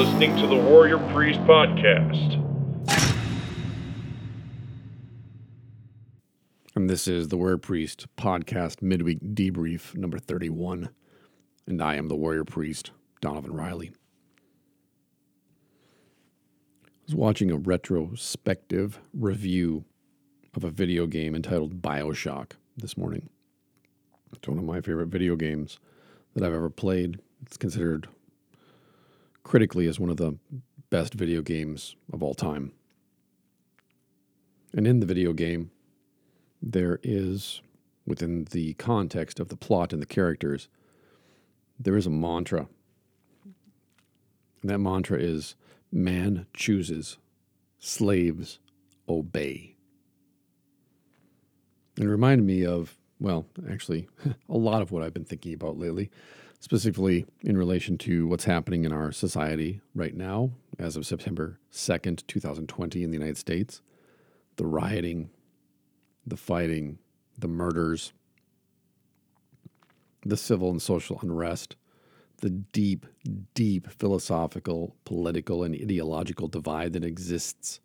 Listening to the Warrior Priest Podcast. And this is the Warrior Priest podcast midweek debrief number 31. And I am the Warrior Priest, Donavon Riley. I was watching a retrospective review of a video game entitled Bioshock this morning. It's one of my favorite video games that I've ever played. It's considered critically as one of the best video games of all time. And in the video game, there is, within the context of the plot and the characters, there is a mantra. And that mantra is man chooses, slaves obey. And it reminded me of, well, actually, a lot of what I've been thinking about lately, specifically in relation to what's happening in our society right now, as of September 2nd, 2020, in the United States. The rioting, the fighting, the murders, the civil and social unrest, the deep, deep philosophical, political, and ideological divide that exists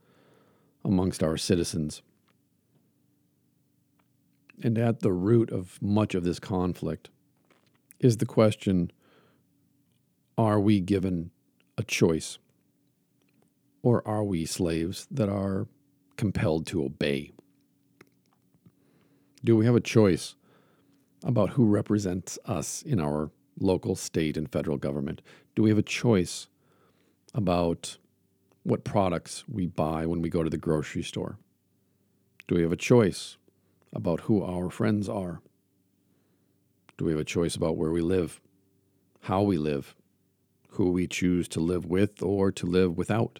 amongst our citizens. And at the root of much of this conflict is the question are we given a choice? Or are we slaves that are compelled to obey? Do we have a choice about who represents us in our local, state, and federal government? Do we have a choice about what products we buy when we go to the grocery store? Do we have a choice about who our friends are? Do we have a choice about where we live, how we live, who we choose to live with or to live without?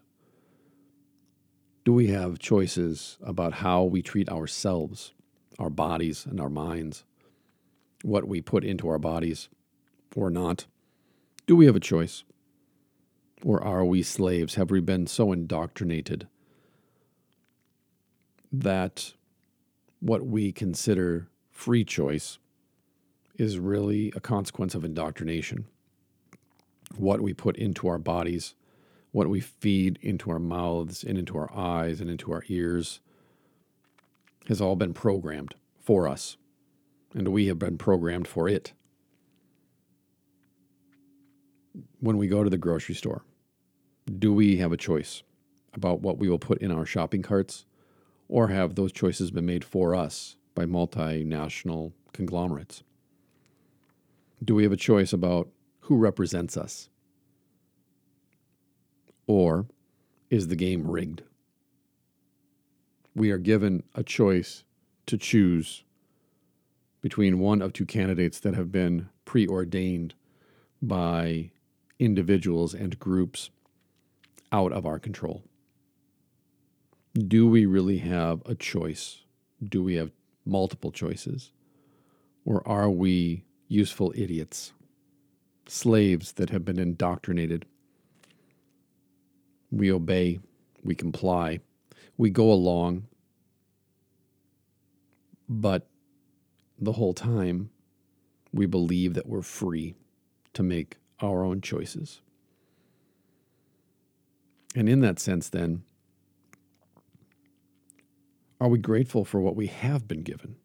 Do we have choices about how we treat ourselves, our bodies, and our minds? What we put into our bodies or not? Do we have a choice? Or are we slaves? Have we been so indoctrinated that what we consider free choice is really a consequence of indoctrination. What we put into our bodies, what we feed into our mouths and into our eyes and into our ears has all been programmed for us, and we have been programmed for it. When we go to the grocery store, do we have a choice about what we will put in our shopping carts? Or have those choices been made for us by multinational conglomerates? Do we have a choice about who represents us? Or is the game rigged? We are given a choice to choose between one of two candidates that have been preordained by individuals and groups out of our control do we really have a choice? Do we have multiple choices? Or are we useful idiots, slaves that have been indoctrinated? We obey, we comply, we go along, but the whole time we believe that we're free to make our own choices. And in that sense, then, are we grateful for what we have been given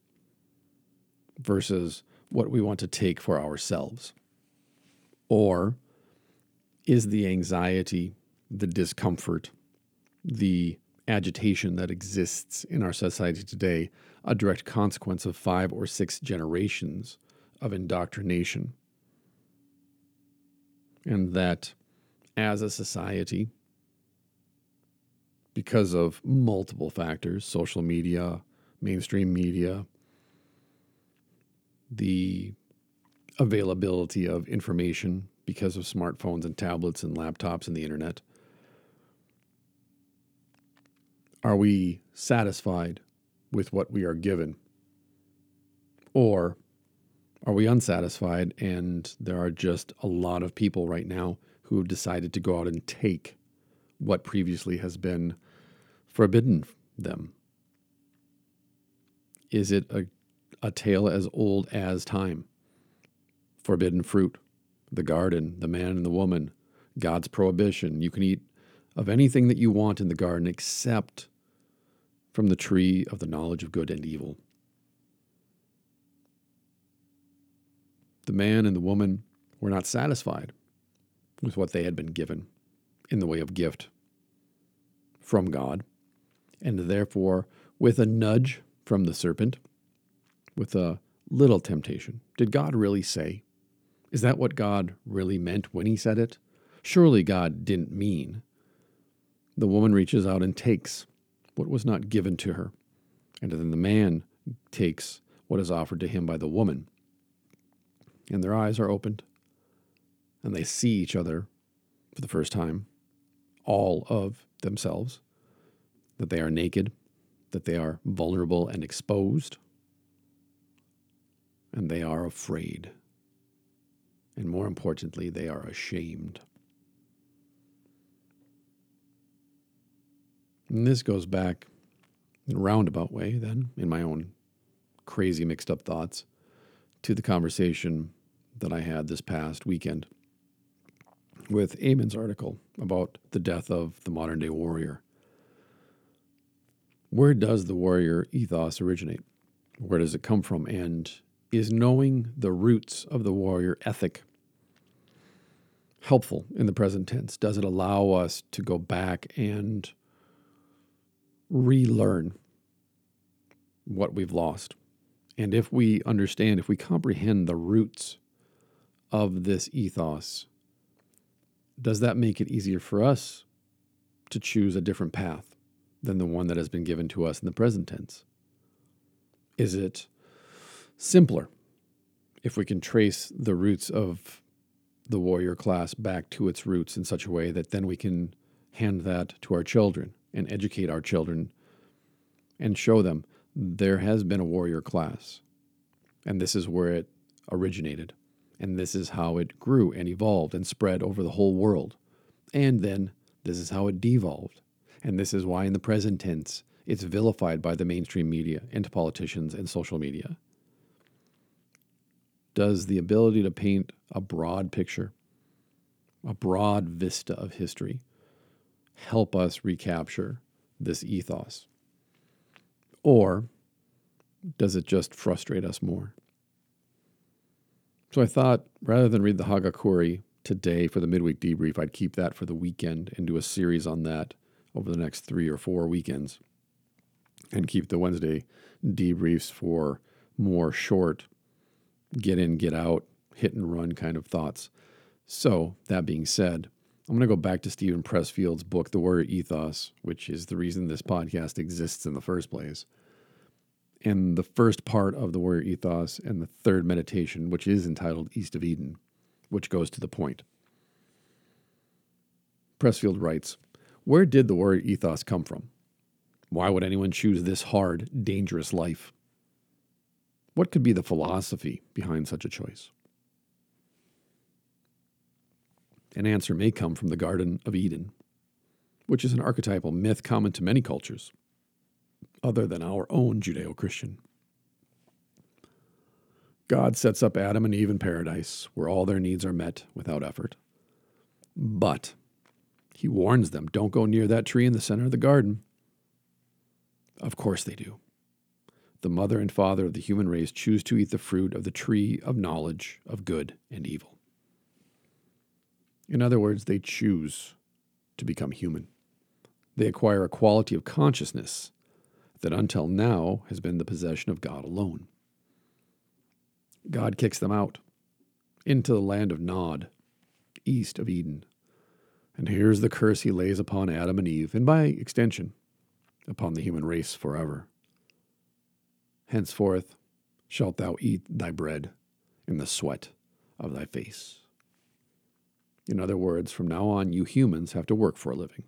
versus what we want to take for ourselves? Or is the anxiety, the discomfort, the agitation that exists in our society today a direct consequence of five or six generations of indoctrination? And that as a society, because of multiple factors social media, mainstream media, the availability of information because of smartphones and tablets and laptops and the internet. Are we satisfied with what we are given? Or are we unsatisfied and there are just a lot of people right now who have decided to go out and take what previously has been forbidden them? Is it a, a tale as old as time? Forbidden fruit, the garden, the man and the woman, God's prohibition. You can eat of anything that you want in the garden except from the tree of the knowledge of good and evil. The man and the woman were not satisfied with what they had been given in the way of gift from God, and therefore, with a nudge from the serpent, with a little temptation, did God really say? Is that what God really meant when he said it? Surely God didn't mean. The woman reaches out and takes what was not given to her, and then the man takes what is offered to him by the woman. And their eyes are opened, and they see each other for the first time, all of themselves, that they are naked, that they are vulnerable and exposed, and they are afraid. And more importantly, they are ashamed. And this goes back in a roundabout way, then, in my own crazy mixed up thoughts, to the conversation that I had this past weekend with Eamon's article about the death of the modern day warrior. Where does the warrior ethos originate? Where does it come from? And is knowing the roots of the warrior ethic helpful in the present tense? Does it allow us to go back and relearn what we've lost? And if we understand, if we comprehend the roots of this ethos, does that make it easier for us to choose a different path than the one that has been given to us in the present tense? Is it simpler if we can trace the roots of the warrior class back to its roots in such a way that then we can hand that to our children and educate our children and show them there has been a warrior class and this is where it originated and this is how it grew and evolved and spread over the whole world. And then this is how it devolved. And this is why, in the present tense, it's vilified by the mainstream media and politicians and social media. Does the ability to paint a broad picture, a broad vista of history, help us recapture this ethos? Or does it just frustrate us more? So I thought rather than read the Hagakure today for the midweek debrief, I'd keep that for the weekend and do a series on that over the next three or four weekends and keep the Wednesday debriefs for more short, get in, get out, hit and run kind of thoughts. So, that being said, I'm going to go back to Steven Pressfield's book, The Warrior Ethos, which is the reason this podcast exists in the first place and the first part of the warrior ethos and the third meditation, which is entitled East of Eden, which goes to the point. Pressfield writes Where did the warrior ethos come from? Why would anyone choose this hard, dangerous life? What could be the philosophy behind such a choice? An answer may come from the Garden of Eden, which is an archetypal myth common to many cultures other than our own Judeo Christian. God sets up Adam and Eve in paradise where all their needs are met without effort. But he warns them don't go near that tree in the center of the garden. Of course they do. The mother and father of the human race choose to eat the fruit of the tree of knowledge of good and evil. In other words, they choose to become human. They acquire a quality of consciousness that until now has been the possession of God alone. God kicks them out into the land of Nod, east of Eden. And here's the curse he lays upon Adam and Eve, and by extension, upon the human race forever. Henceforth shalt thou eat thy bread in the sweat of thy face. In other words, from now on, you humans have to work for a living.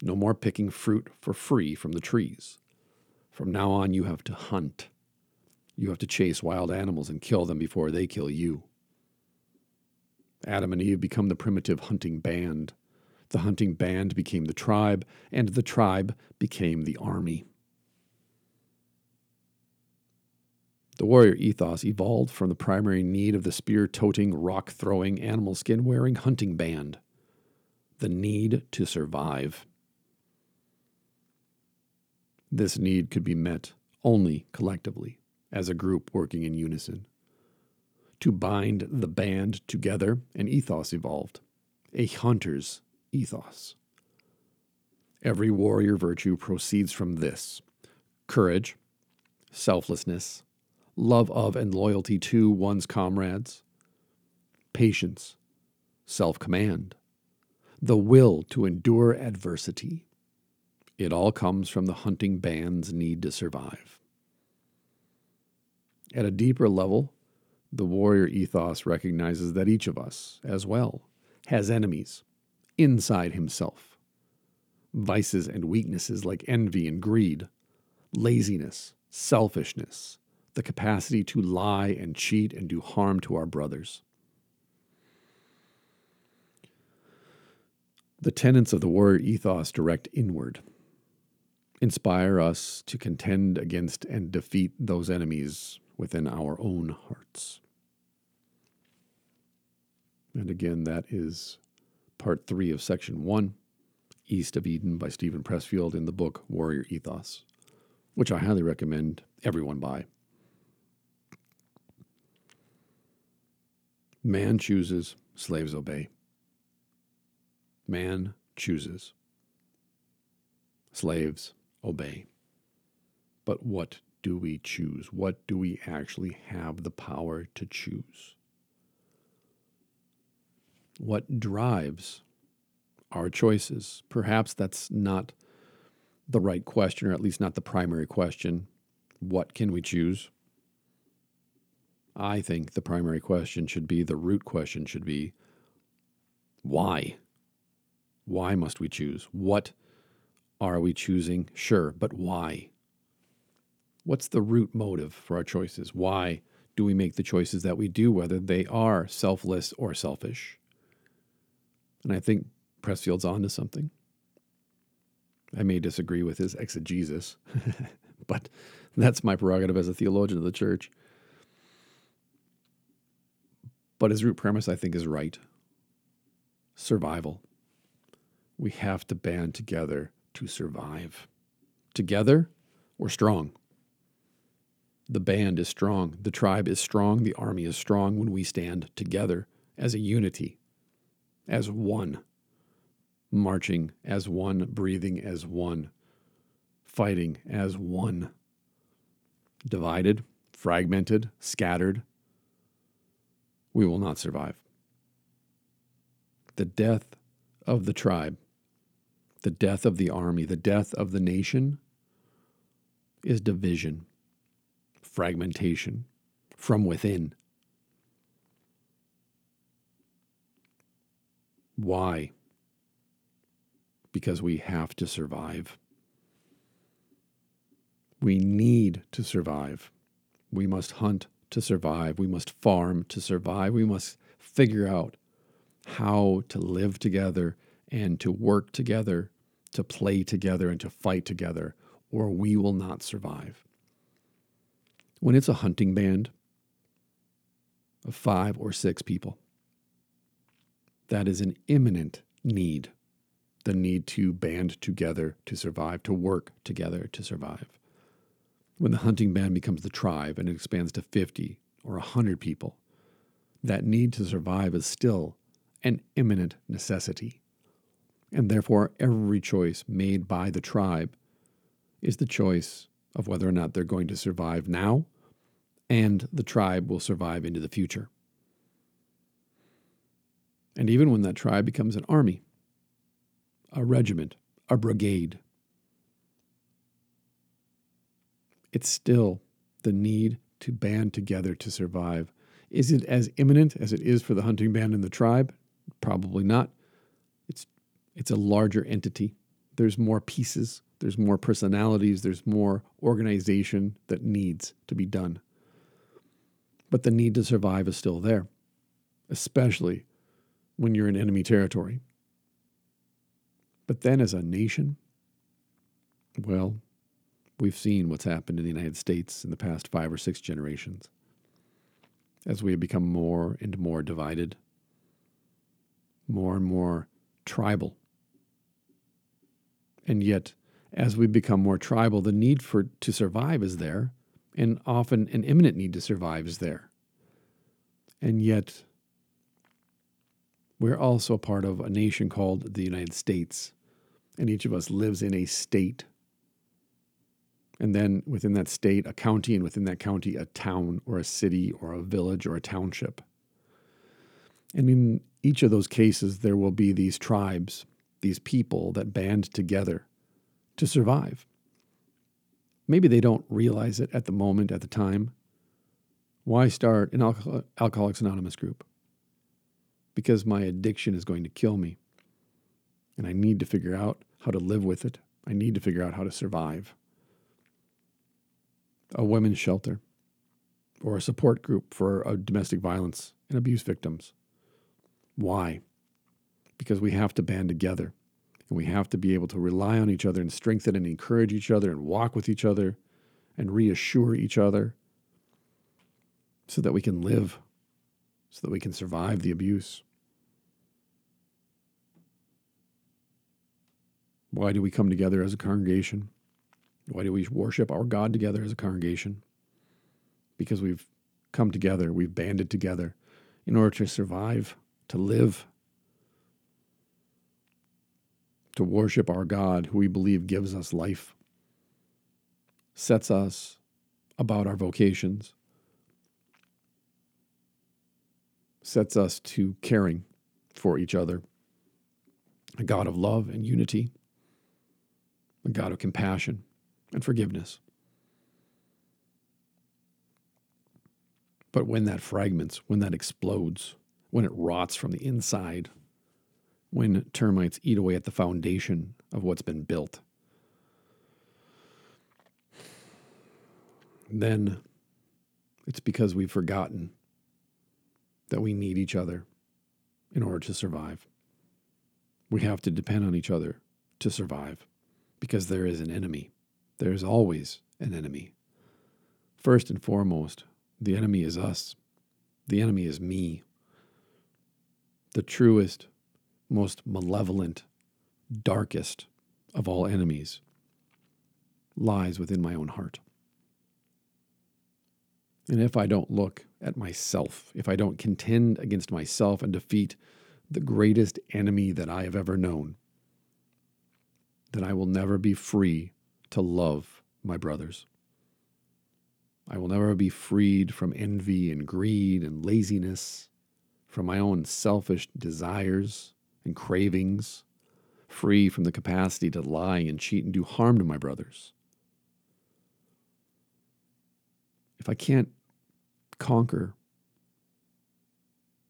No more picking fruit for free from the trees. From now on, you have to hunt. You have to chase wild animals and kill them before they kill you. Adam and Eve become the primitive hunting band. The hunting band became the tribe, and the tribe became the army. The warrior ethos evolved from the primary need of the spear toting, rock throwing, animal skin wearing hunting band the need to survive. This need could be met only collectively, as a group working in unison. To bind the band together, an ethos evolved, a hunter's ethos. Every warrior virtue proceeds from this courage, selflessness, love of and loyalty to one's comrades, patience, self command, the will to endure adversity. It all comes from the hunting band's need to survive. At a deeper level, the warrior ethos recognizes that each of us, as well, has enemies inside himself. Vices and weaknesses like envy and greed, laziness, selfishness, the capacity to lie and cheat and do harm to our brothers. The tenets of the warrior ethos direct inward, inspire us to contend against and defeat those enemies within our own hearts. And again, that is part three of section one, East of Eden by Steven Pressfield in the book Warrior Ethos, which I highly recommend everyone buy. Man chooses, slaves obey. Man chooses. Slaves obey. But what do we choose? What do we actually have the power to choose? What drives our choices? Perhaps that's not the right question, or at least not the primary question. What can we choose? I think the primary question should be the root question should be why? Why must we choose? What are we choosing? Sure, but why? What's the root motive for our choices? Why do we make the choices that we do, whether they are selfless or selfish? And I think Pressfield's onto something. I may disagree with his exegesis, but that's my prerogative as a theologian of the church. But his root premise, I think, is right survival. We have to band together to survive. Together, we're strong. The band is strong. The tribe is strong. The army is strong when we stand together as a unity, as one, marching as one, breathing as one, fighting as one. Divided, fragmented, scattered, we will not survive. The death of the tribe, the death of the army, the death of the nation is division, fragmentation from within. Why? Because we have to survive. We need to survive. We must hunt to survive. We must farm to survive. We must figure out how to live together and to work together, to play together and to fight together, or we will not survive. When it's a hunting band of five or six people, that is an imminent need the need to band together to survive, to work together to survive. When the hunting band becomes the tribe and it expands to 50 or 100 people, that need to survive is still an imminent necessity. And therefore, every choice made by the tribe is the choice of whether or not they're going to survive now and the tribe will survive into the future. And even when that tribe becomes an army, a regiment, a brigade, it's still the need to band together to survive. Is it as imminent as it is for the hunting band and the tribe? Probably not. It's it's a larger entity. There's more pieces, there's more personalities, there's more organization that needs to be done. But the need to survive is still there, especially when you're in enemy territory. But then as a nation, well, We've seen what's happened in the United States in the past five or six generations as we have become more and more divided, more and more tribal. And yet, as we become more tribal, the need for to survive is there, and often an imminent need to survive is there. And yet, we're also part of a nation called the United States, and each of us lives in a state. And then within that state, a county, and within that county, a town or a city or a village or a township. And in each of those cases, there will be these tribes, these people that band together to survive. Maybe they don't realize it at the moment, at the time. Why start an Alcohol- Alcoholics Anonymous group? Because my addiction is going to kill me. And I need to figure out how to live with it. I need to figure out how to survive. A women's shelter or a support group for uh, domestic violence and abuse victims. Why? Because we have to band together and we have to be able to rely on each other and strengthen and encourage each other and walk with each other and reassure each other so that we can live, so that we can survive the abuse. Why do we come together as a congregation? Why do we worship our God together as a congregation? Because we've come together, we've banded together in order to survive, to live, to worship our God, who we believe gives us life, sets us about our vocations, sets us to caring for each other, a God of love and unity, a God of compassion and forgiveness. But when that fragments, when that explodes, when it rots from the inside, when termites eat away at the foundation of what's been built. Then it's because we've forgotten that we need each other in order to survive. We have to depend on each other to survive because there is an enemy. There is always an enemy. First and foremost, the enemy is us. The enemy is me. The truest, most malevolent, darkest of all enemies lies within my own heart. And if I don't look at myself, if I don't contend against myself and defeat the greatest enemy that I have ever known, then I will never be free to love my brothers. I will never be freed from envy and greed and laziness, from my own selfish desires and cravings, free from the capacity to lie and cheat and do harm to my brothers. If I can't conquer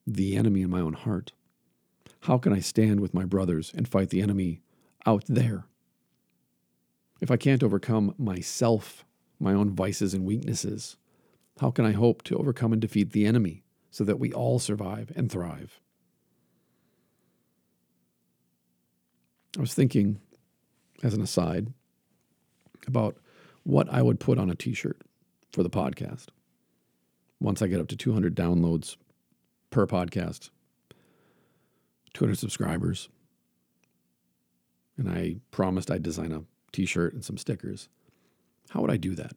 the enemy in my own heart, how can I stand with my brothers and fight the enemy out there? If I can't overcome myself, my own vices and weaknesses, how can I hope to overcome and defeat the enemy so that we all survive and thrive? I was thinking, as an aside, about what I would put on a t shirt for the podcast once I get up to 200 downloads per podcast, 200 subscribers. And I promised I'd design a t shirt and some stickers. How would I do that?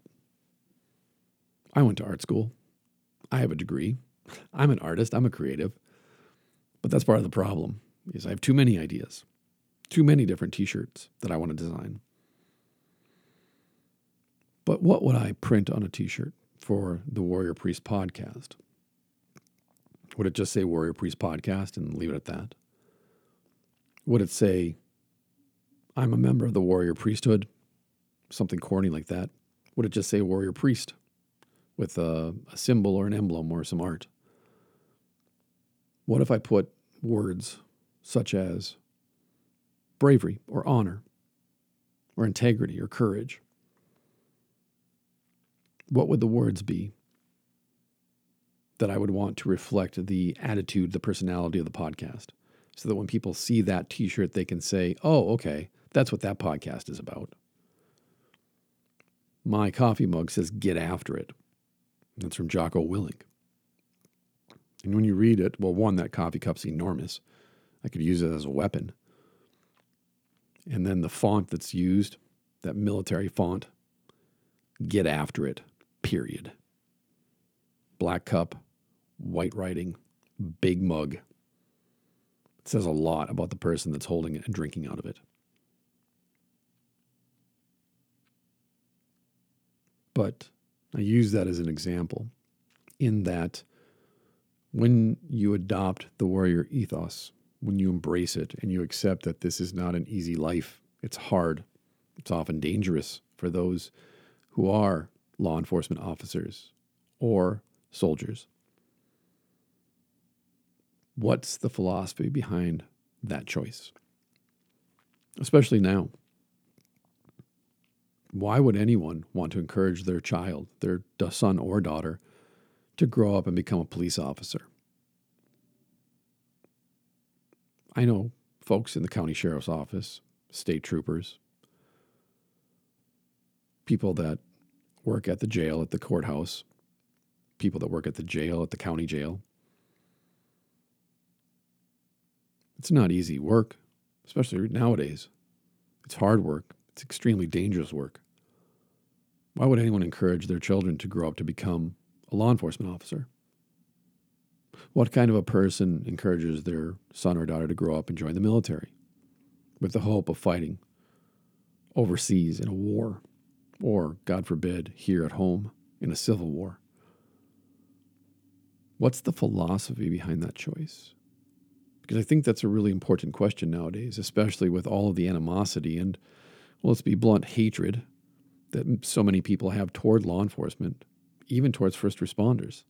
I went to art school. I have a degree. I'm an artist. I'm a creative. But that's part of the problem is I have too many ideas too many different t shirts that I want to design. But what would I print on a t shirt for the Warrior Priest podcast? Would it just say Warrior Priest podcast and leave it at that? Would it say, I'm a member of the Warrior Priesthood? Something corny like that. Would it just say Warrior Priest with a, a symbol or an emblem or some art? What if I put words such as bravery or honor or integrity or courage? What would the words be that I would want to reflect the attitude, the personality of the podcast? So that when people see that t shirt, they can say, oh, okay, that's what that podcast is about. My coffee mug says, Get after it. That's from Jocko Willink. And when you read it, well, one, that coffee cup's enormous. I could use it as a weapon. And then the font that's used, that military font, get after it, period. Black cup, white writing, big mug. It says a lot about the person that's holding it and drinking out of it. But I use that as an example in that when you adopt the warrior ethos, when you embrace it and you accept that this is not an easy life, it's hard, it's often dangerous for those who are law enforcement officers or soldiers. What's the philosophy behind that choice? Especially now. Why would anyone want to encourage their child, their son or daughter, to grow up and become a police officer? I know folks in the county sheriff's office, state troopers, people that work at the jail, at the courthouse, people that work at the jail, at the county jail. It's not easy work, especially nowadays. It's hard work. It's extremely dangerous work. Why would anyone encourage their children to grow up to become a law enforcement officer? What kind of a person encourages their son or daughter to grow up and join the military with the hope of fighting overseas in a war or, God forbid, here at home in a civil war? What's the philosophy behind that choice? Because I think that's a really important question nowadays, especially with all of the animosity and well, let's be blunt, hatred that so many people have toward law enforcement, even towards first responders,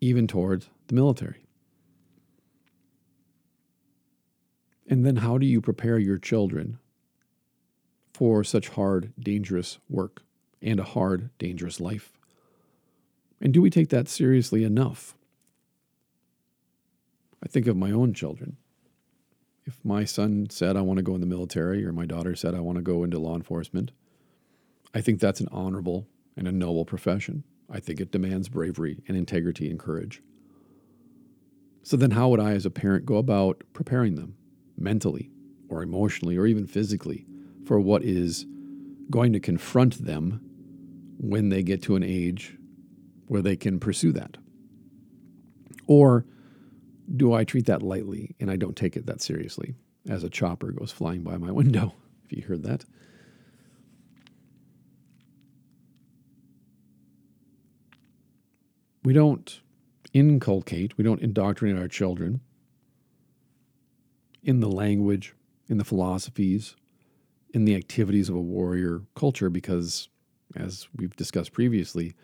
even towards the military. And then how do you prepare your children for such hard, dangerous work and a hard, dangerous life? And do we take that seriously enough? I think of my own children if my son said, I want to go in the military, or my daughter said, I want to go into law enforcement, I think that's an honorable and a noble profession. I think it demands bravery and integrity and courage. So then, how would I, as a parent, go about preparing them mentally or emotionally or even physically for what is going to confront them when they get to an age where they can pursue that? Or do I treat that lightly and I don't take it that seriously as a chopper goes flying by my window? If you heard that. We don't inculcate, we don't indoctrinate our children in the language, in the philosophies, in the activities of a warrior culture because, as we've discussed previously,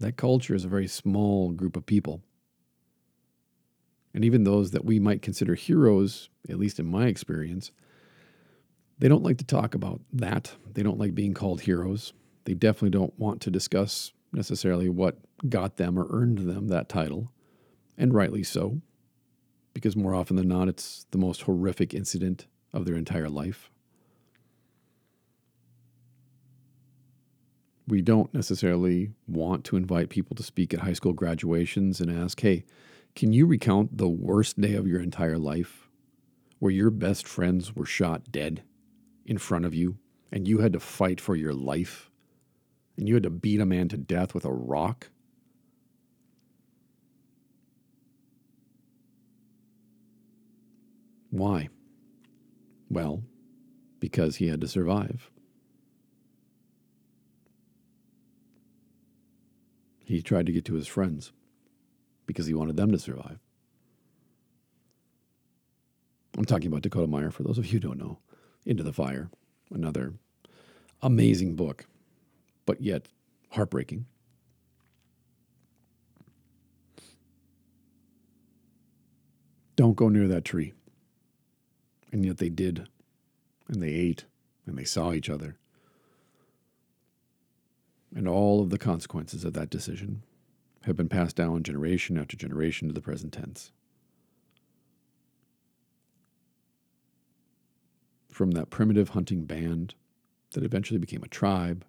that culture is a very small group of people and even those that we might consider heroes, at least in my experience, they don't like to talk about that. They don't like being called heroes. They definitely don't want to discuss necessarily what got them or earned them that title, and rightly so, because more often than not, it's the most horrific incident of their entire life. We don't necessarily want to invite people to speak at high school graduations and ask, hey, can you recount the worst day of your entire life where your best friends were shot dead in front of you and you had to fight for your life and you had to beat a man to death with a rock? Why? Well, because he had to survive. He tried to get to his friends because he wanted them to survive. I'm talking about Dakota Meyer, for those of you who don't know. Into the Fire, another amazing book, but yet heartbreaking. Don't go near that tree. And yet they did, and they ate, and they saw each other. And all of the consequences of that decision have been passed down generation after generation to the present tense. From that primitive hunting band that eventually became a tribe,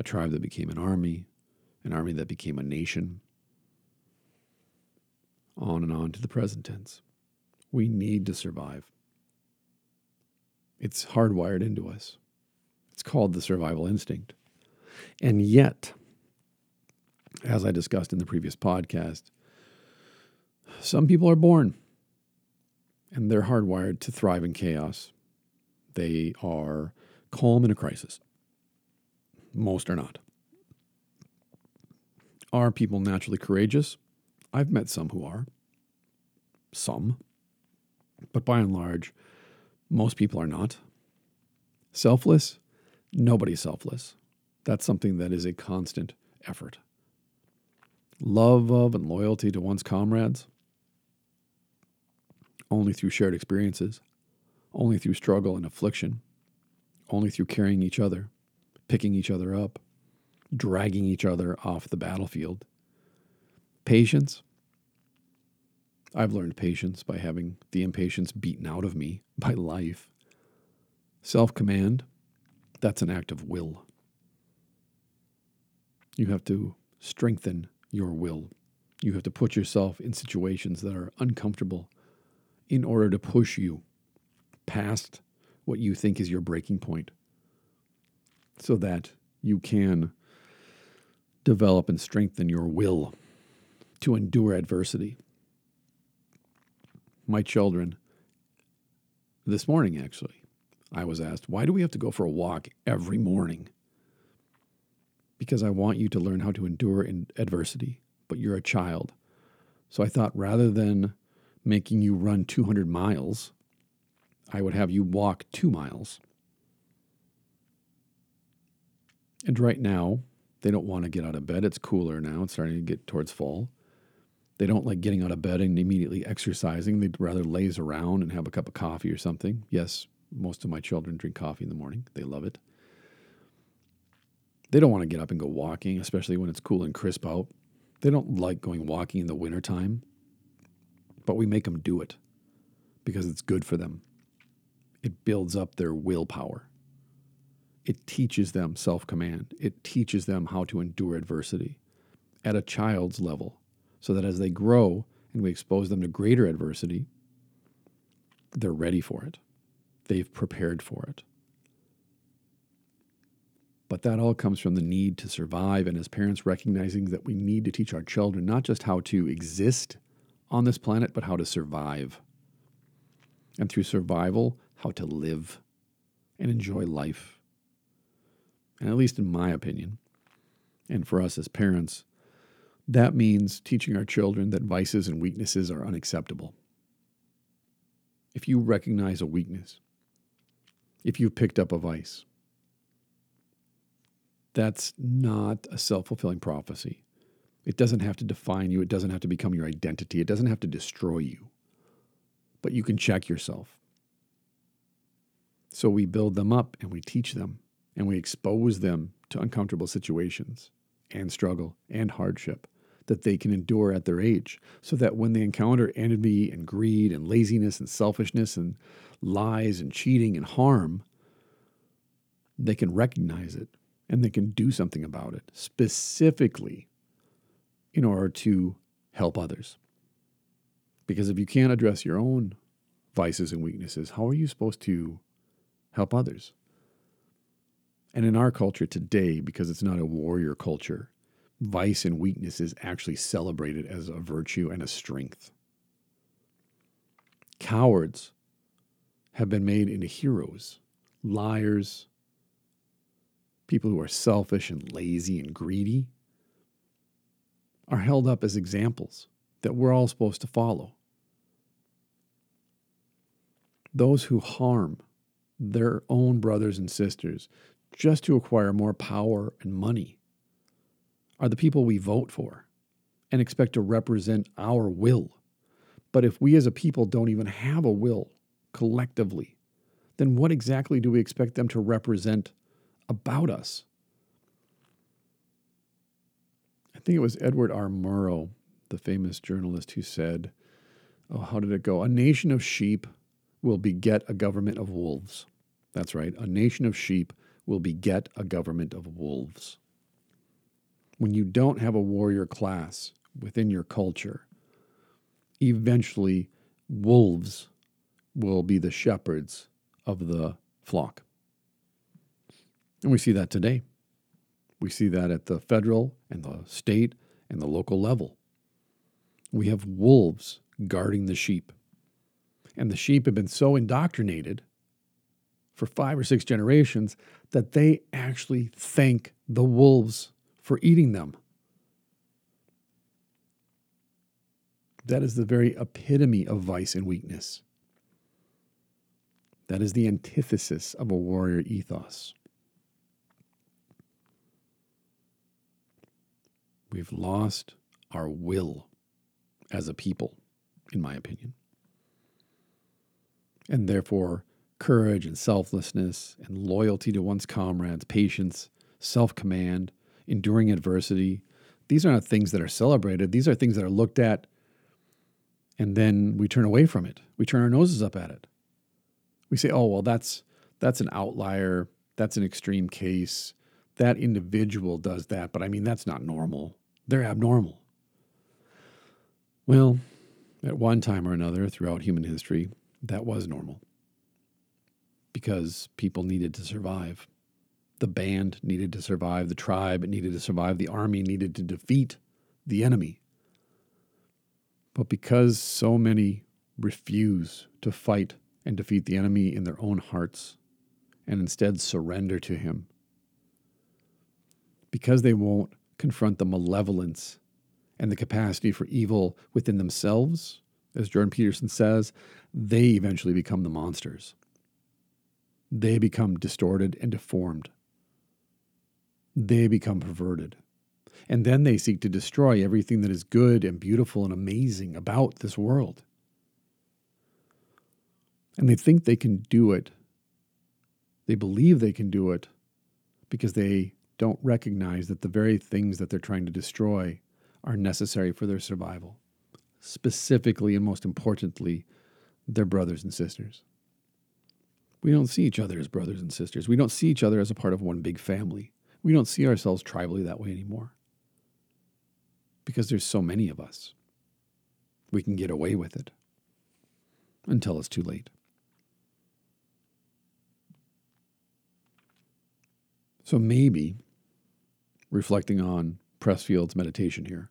a tribe that became an army, an army that became a nation, on and on to the present tense. We need to survive. It's hardwired into us. It's called the survival instinct. And yet, as I discussed in the previous podcast, some people are born and they're hardwired to thrive in chaos. They are calm in a crisis. Most are not. Are people naturally courageous? I've met some who are. Some. But by and large, most people are not. Selfless? Nobody's selfless. That's something that is a constant effort. Love of and loyalty to one's comrades? Only through shared experiences, only through struggle and affliction, only through carrying each other, picking each other up, dragging each other off the battlefield. Patience? I've learned patience by having the impatience beaten out of me by life. Self command? That's an act of will. You have to strengthen your will. You have to put yourself in situations that are uncomfortable in order to push you past what you think is your breaking point so that you can develop and strengthen your will to endure adversity. My children, this morning actually, I was asked, why do we have to go for a walk every morning? Because I want you to learn how to endure adversity, but you're a child. So I thought rather than making you run 200 miles, I would have you walk two miles. And right now, they don't want to get out of bed. It's cooler now. It's starting to get towards fall. They don't like getting out of bed and immediately exercising. They'd rather laze around and have a cup of coffee or something. Yes, most of my children drink coffee in the morning. They love it. They don't want to get up and go walking, especially when it's cool and crisp out. They don't like going walking in the wintertime, but we make them do it because it's good for them. It builds up their willpower. It teaches them self command. It teaches them how to endure adversity at a child's level so that as they grow and we expose them to greater adversity, they're ready for it. They've prepared for it. But that all comes from the need to survive, and as parents, recognizing that we need to teach our children not just how to exist on this planet, but how to survive. And through survival, how to live and enjoy life. And at least in my opinion, and for us as parents, that means teaching our children that vices and weaknesses are unacceptable. If you recognize a weakness, if you've picked up a vice, that's not a self fulfilling prophecy. It doesn't have to define you, it doesn't have to become your identity, it doesn't have to destroy you. But you can check yourself. So we build them up and we teach them and we expose them to uncomfortable situations and struggle and hardship that they can endure at their age so that when they encounter envy and greed and laziness and selfishness and lies and cheating and harm, they can recognize it and they can do something about it specifically in order to help others. Because if you can't address your own vices and weaknesses, how are you supposed to help others? And in our culture today, because it's not a warrior culture, vice and weakness is actually celebrated as a virtue and a strength. Cowards have been made into heroes, liars, people who are selfish and lazy and greedy are held up as examples that we're all supposed to follow. Those who harm their own brothers and sisters just to acquire more power and money are the people we vote for and expect to represent our will. But if we as a people don't even have a will collectively, then what exactly do we expect them to represent about us? I think it was Edward R. Murrow, the famous journalist, who said, Oh, how did it go? A nation of sheep will beget a government of wolves. That's right. A nation of sheep will beget a government of wolves. when you don't have a warrior class within your culture, eventually wolves will be the shepherds of the flock. And we see that today. We see that at the federal and the state and the local level. We have wolves guarding the sheep. And the sheep have been so indoctrinated for five or six generations that they actually thank the wolves for eating them. That is the very epitome of vice and weakness. That is the antithesis of a warrior ethos. We've lost our will as a people, in my opinion. And therefore, courage and selflessness and loyalty to one's comrades, patience, self command, enduring adversity, these are not things that are celebrated. These are things that are looked at and then we turn away from it. We turn our noses up at it. We say, "Oh, well that's that's an outlier. That's an extreme case. That individual does that, but I mean that's not normal. They're abnormal." Well, at one time or another throughout human history, that was normal. Because people needed to survive. The band needed to survive, the tribe needed to survive, the army needed to defeat the enemy. But because so many refuse to fight and defeat the enemy in their own hearts and instead surrender to him, because they won't confront the malevolence and the capacity for evil within themselves, as Jordan Peterson says, they eventually become the monsters. They become distorted and deformed. They become perverted. And then they seek to destroy everything that is good and beautiful and amazing about this world. And they think they can do it. They believe they can do it because they don't recognize that the very things that they're trying to destroy are necessary for their survival, specifically and most importantly, their brothers and sisters. We don't see each other as brothers and sisters. We don't see each other as a part of one big family. We don't see ourselves tribally that way anymore because there's so many of us. We can get away with it until it's too late. So maybe, reflecting on Pressfield's meditation here,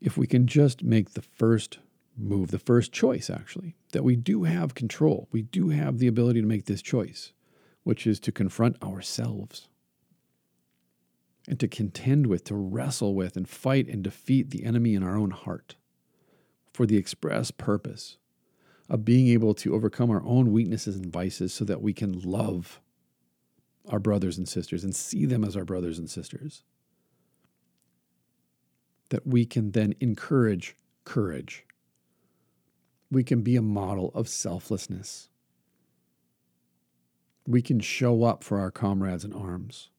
if we can just make the first move, the first choice, actually, that we do have control, we do have the ability to make this choice, which is to confront ourselves and to contend with, to wrestle with, and fight and defeat the enemy in our own heart for the express purpose of being able to overcome our own weaknesses and vices so that we can love our brothers and sisters and see them as our brothers and sisters. That we can then encourage courage. We can be a model of selflessness. We can show up for our comrades in arms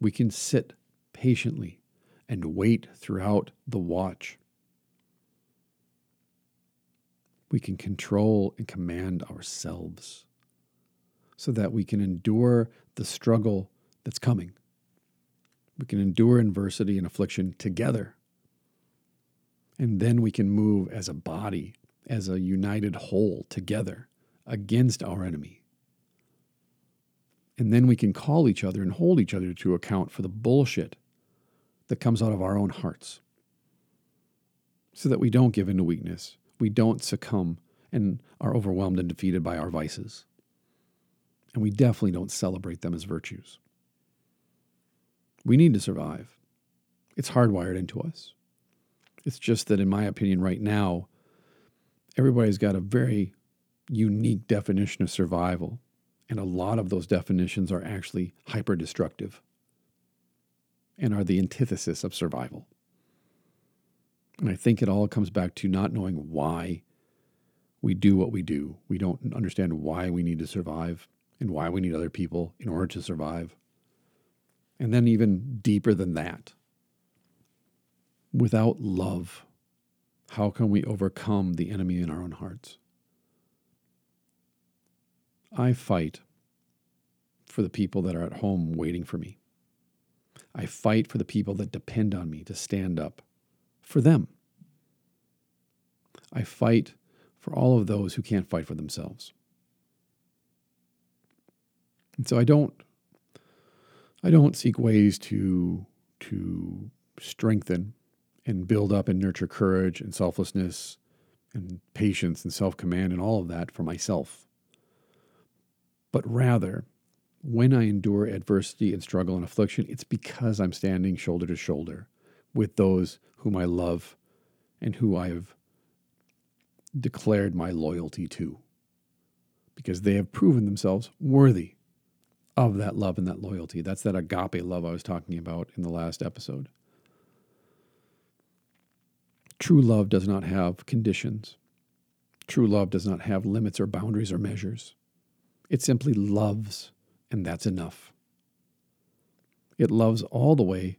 we can sit patiently and wait throughout the watch. We can control and command ourselves so that we can endure the struggle that's coming. We can endure adversity and affliction together. And then we can move as a body, as a united whole together against our enemy. And then we can call each other and hold each other to account for the bullshit that comes out of our own hearts so that we don't give in to weakness. We don't succumb and are overwhelmed and defeated by our vices. And we definitely don't celebrate them as virtues. We need to survive. It's hardwired into us. It's just that, in my opinion, right now, everybody's got a very unique definition of survival and a lot of those definitions are actually hyper destructive and are the antithesis of survival. And I think it all comes back to not knowing why we do what we do. We don't understand why we need to survive and why we need other people in order to survive. And then, even deeper than that, without love, how can we overcome the enemy in our own hearts? I fight for the people that are at home waiting for me. I fight for the people that depend on me to stand up for them. I fight for all of those who can't fight for themselves. And so I don't I don't seek ways to to strengthen and build up and nurture courage and selflessness and patience and self-command and all of that for myself. But rather, when I endure adversity and struggle and affliction, it's because I'm standing shoulder to shoulder with those whom I love and who I've declared my loyalty to because they have proven themselves worthy of that love and that loyalty. That's that agape love I was talking about in the last episode. True love does not have conditions. True love does not have limits or boundaries or measures. It simply loves, and that's enough. It loves all the way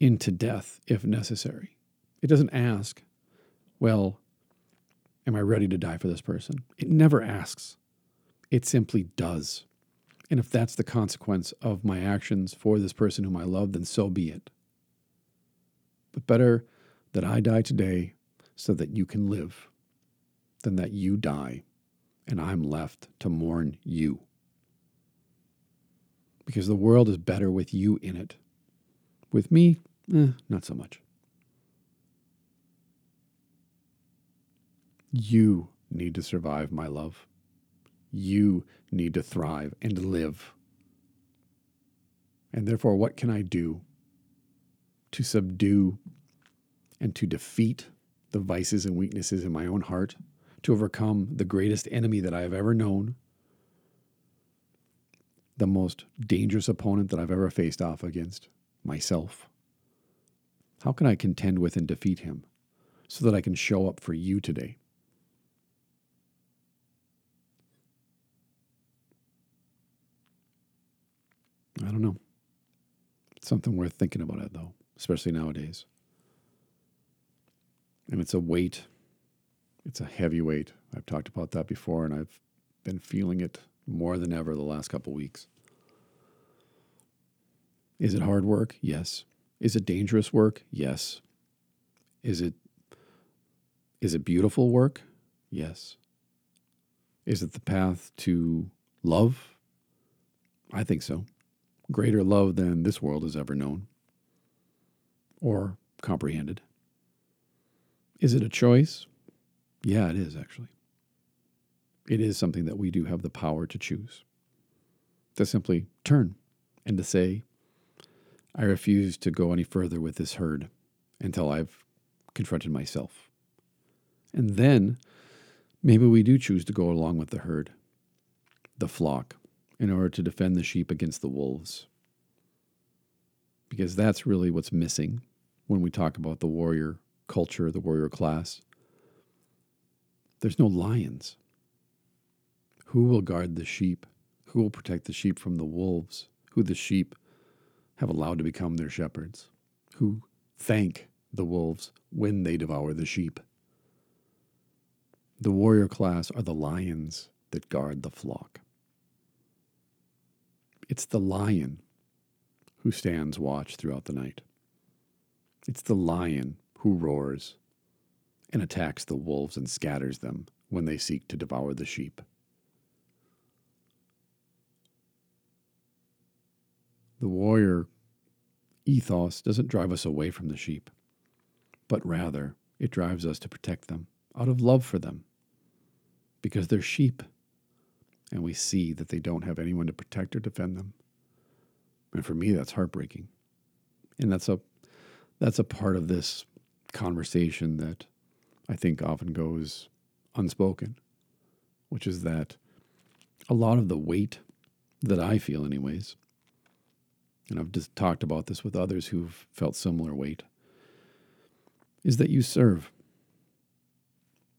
into death if necessary. It doesn't ask, well, Am I ready to die for this person? It never asks, it simply does. And if that's the consequence of my actions for this person whom I love, then so be it. But better that I die today so that you can live than that you die and I'm left to mourn you. Because the world is better with you in it. With me, eh, not so much. You need to survive, my love. You need to thrive and live. And therefore, what can I do to subdue and to defeat the vices and weaknesses in my own heart, to overcome the greatest enemy that I have ever known, the most dangerous opponent that I've ever faced off against, myself? How can I contend with and defeat him so that I can show up for you today? I don't know. It's something worth thinking about it though, especially nowadays. And it's a weight. It's a heavy weight. I've talked about that before and I've been feeling it more than ever the last couple weeks. Is it hard work? Yes. Is it dangerous work? Yes. Is it is it beautiful work? Yes. Is it the path to love? I think so greater love than this world has ever known or comprehended. Is it a choice? Yeah, it is actually. It is something that we do have the power to choose. To simply turn and to say, I refuse to go any further with this herd until I've confronted myself. And then maybe we do choose to go along with the herd, the flock, in order to defend the sheep against the wolves. Because that's really what's missing when we talk about the warrior culture, the warrior class. There's no lions. Who will guard the sheep? Who will protect the sheep from the wolves? Who the sheep have allowed to become their shepherds? Who thank the wolves when they devour the sheep? The warrior class are the lions that guard the flock. It's the lion who stands watch throughout the night. It's the lion who roars and attacks the wolves and scatters them when they seek to devour the sheep. The warrior ethos doesn't drive us away from the sheep, but rather it drives us to protect them out of love for them because they're sheep and we see that they don't have anyone to protect or defend them. And for me, that's heartbreaking. And that's a that's a part of this conversation that I think often goes unspoken, which is that a lot of the weight that I feel, anyways, and I've just talked about this with others who've felt similar weight, is that you serve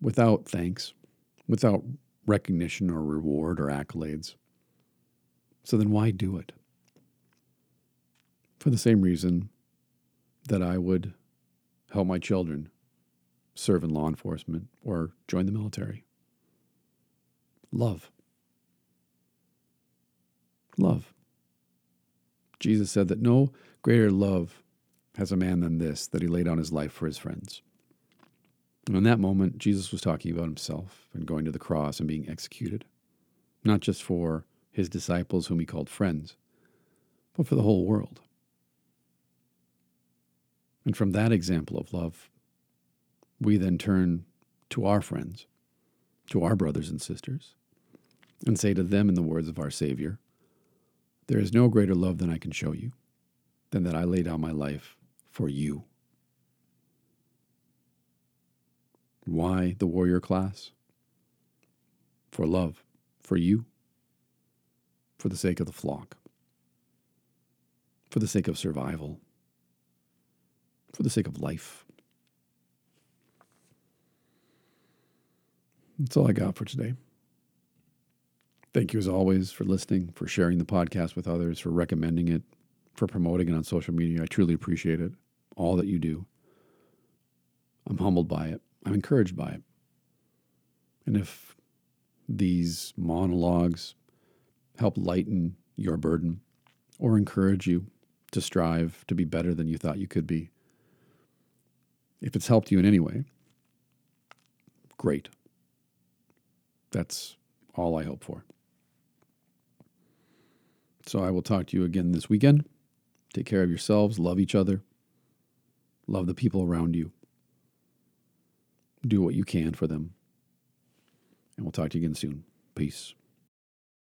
without thanks, without recognition or reward or accolades. So then why do it? For the same reason that I would help my children serve in law enforcement or join the military. Love. Love. Jesus said that no Greater love has a man than this, that he laid down his life for his friends. And in that moment, Jesus was talking about himself and going to the cross and being executed, not just for his disciples, whom he called friends, but for the whole world. And from that example of love, we then turn to our friends, to our brothers and sisters, and say to them in the words of our Savior, There is no greater love than I can show you, than that I lay down my life for you. Why the warrior class? For love, for you, for the sake of the flock, for the sake of survival, for the sake of life. That's all I got for today. Thank you, as always, for listening, for sharing the podcast with others, for recommending it, for promoting it on social media. I truly appreciate it, all that you do. I'm humbled by it, I'm encouraged by it. And if these monologues help lighten your burden or encourage you to strive to be better than you thought you could be, if it's helped you in any way, great. That's all I hope for. So I will talk to you again this weekend. Take care of yourselves, love each other, love the people around you, do what you can for them. And we'll talk to you again soon. Peace.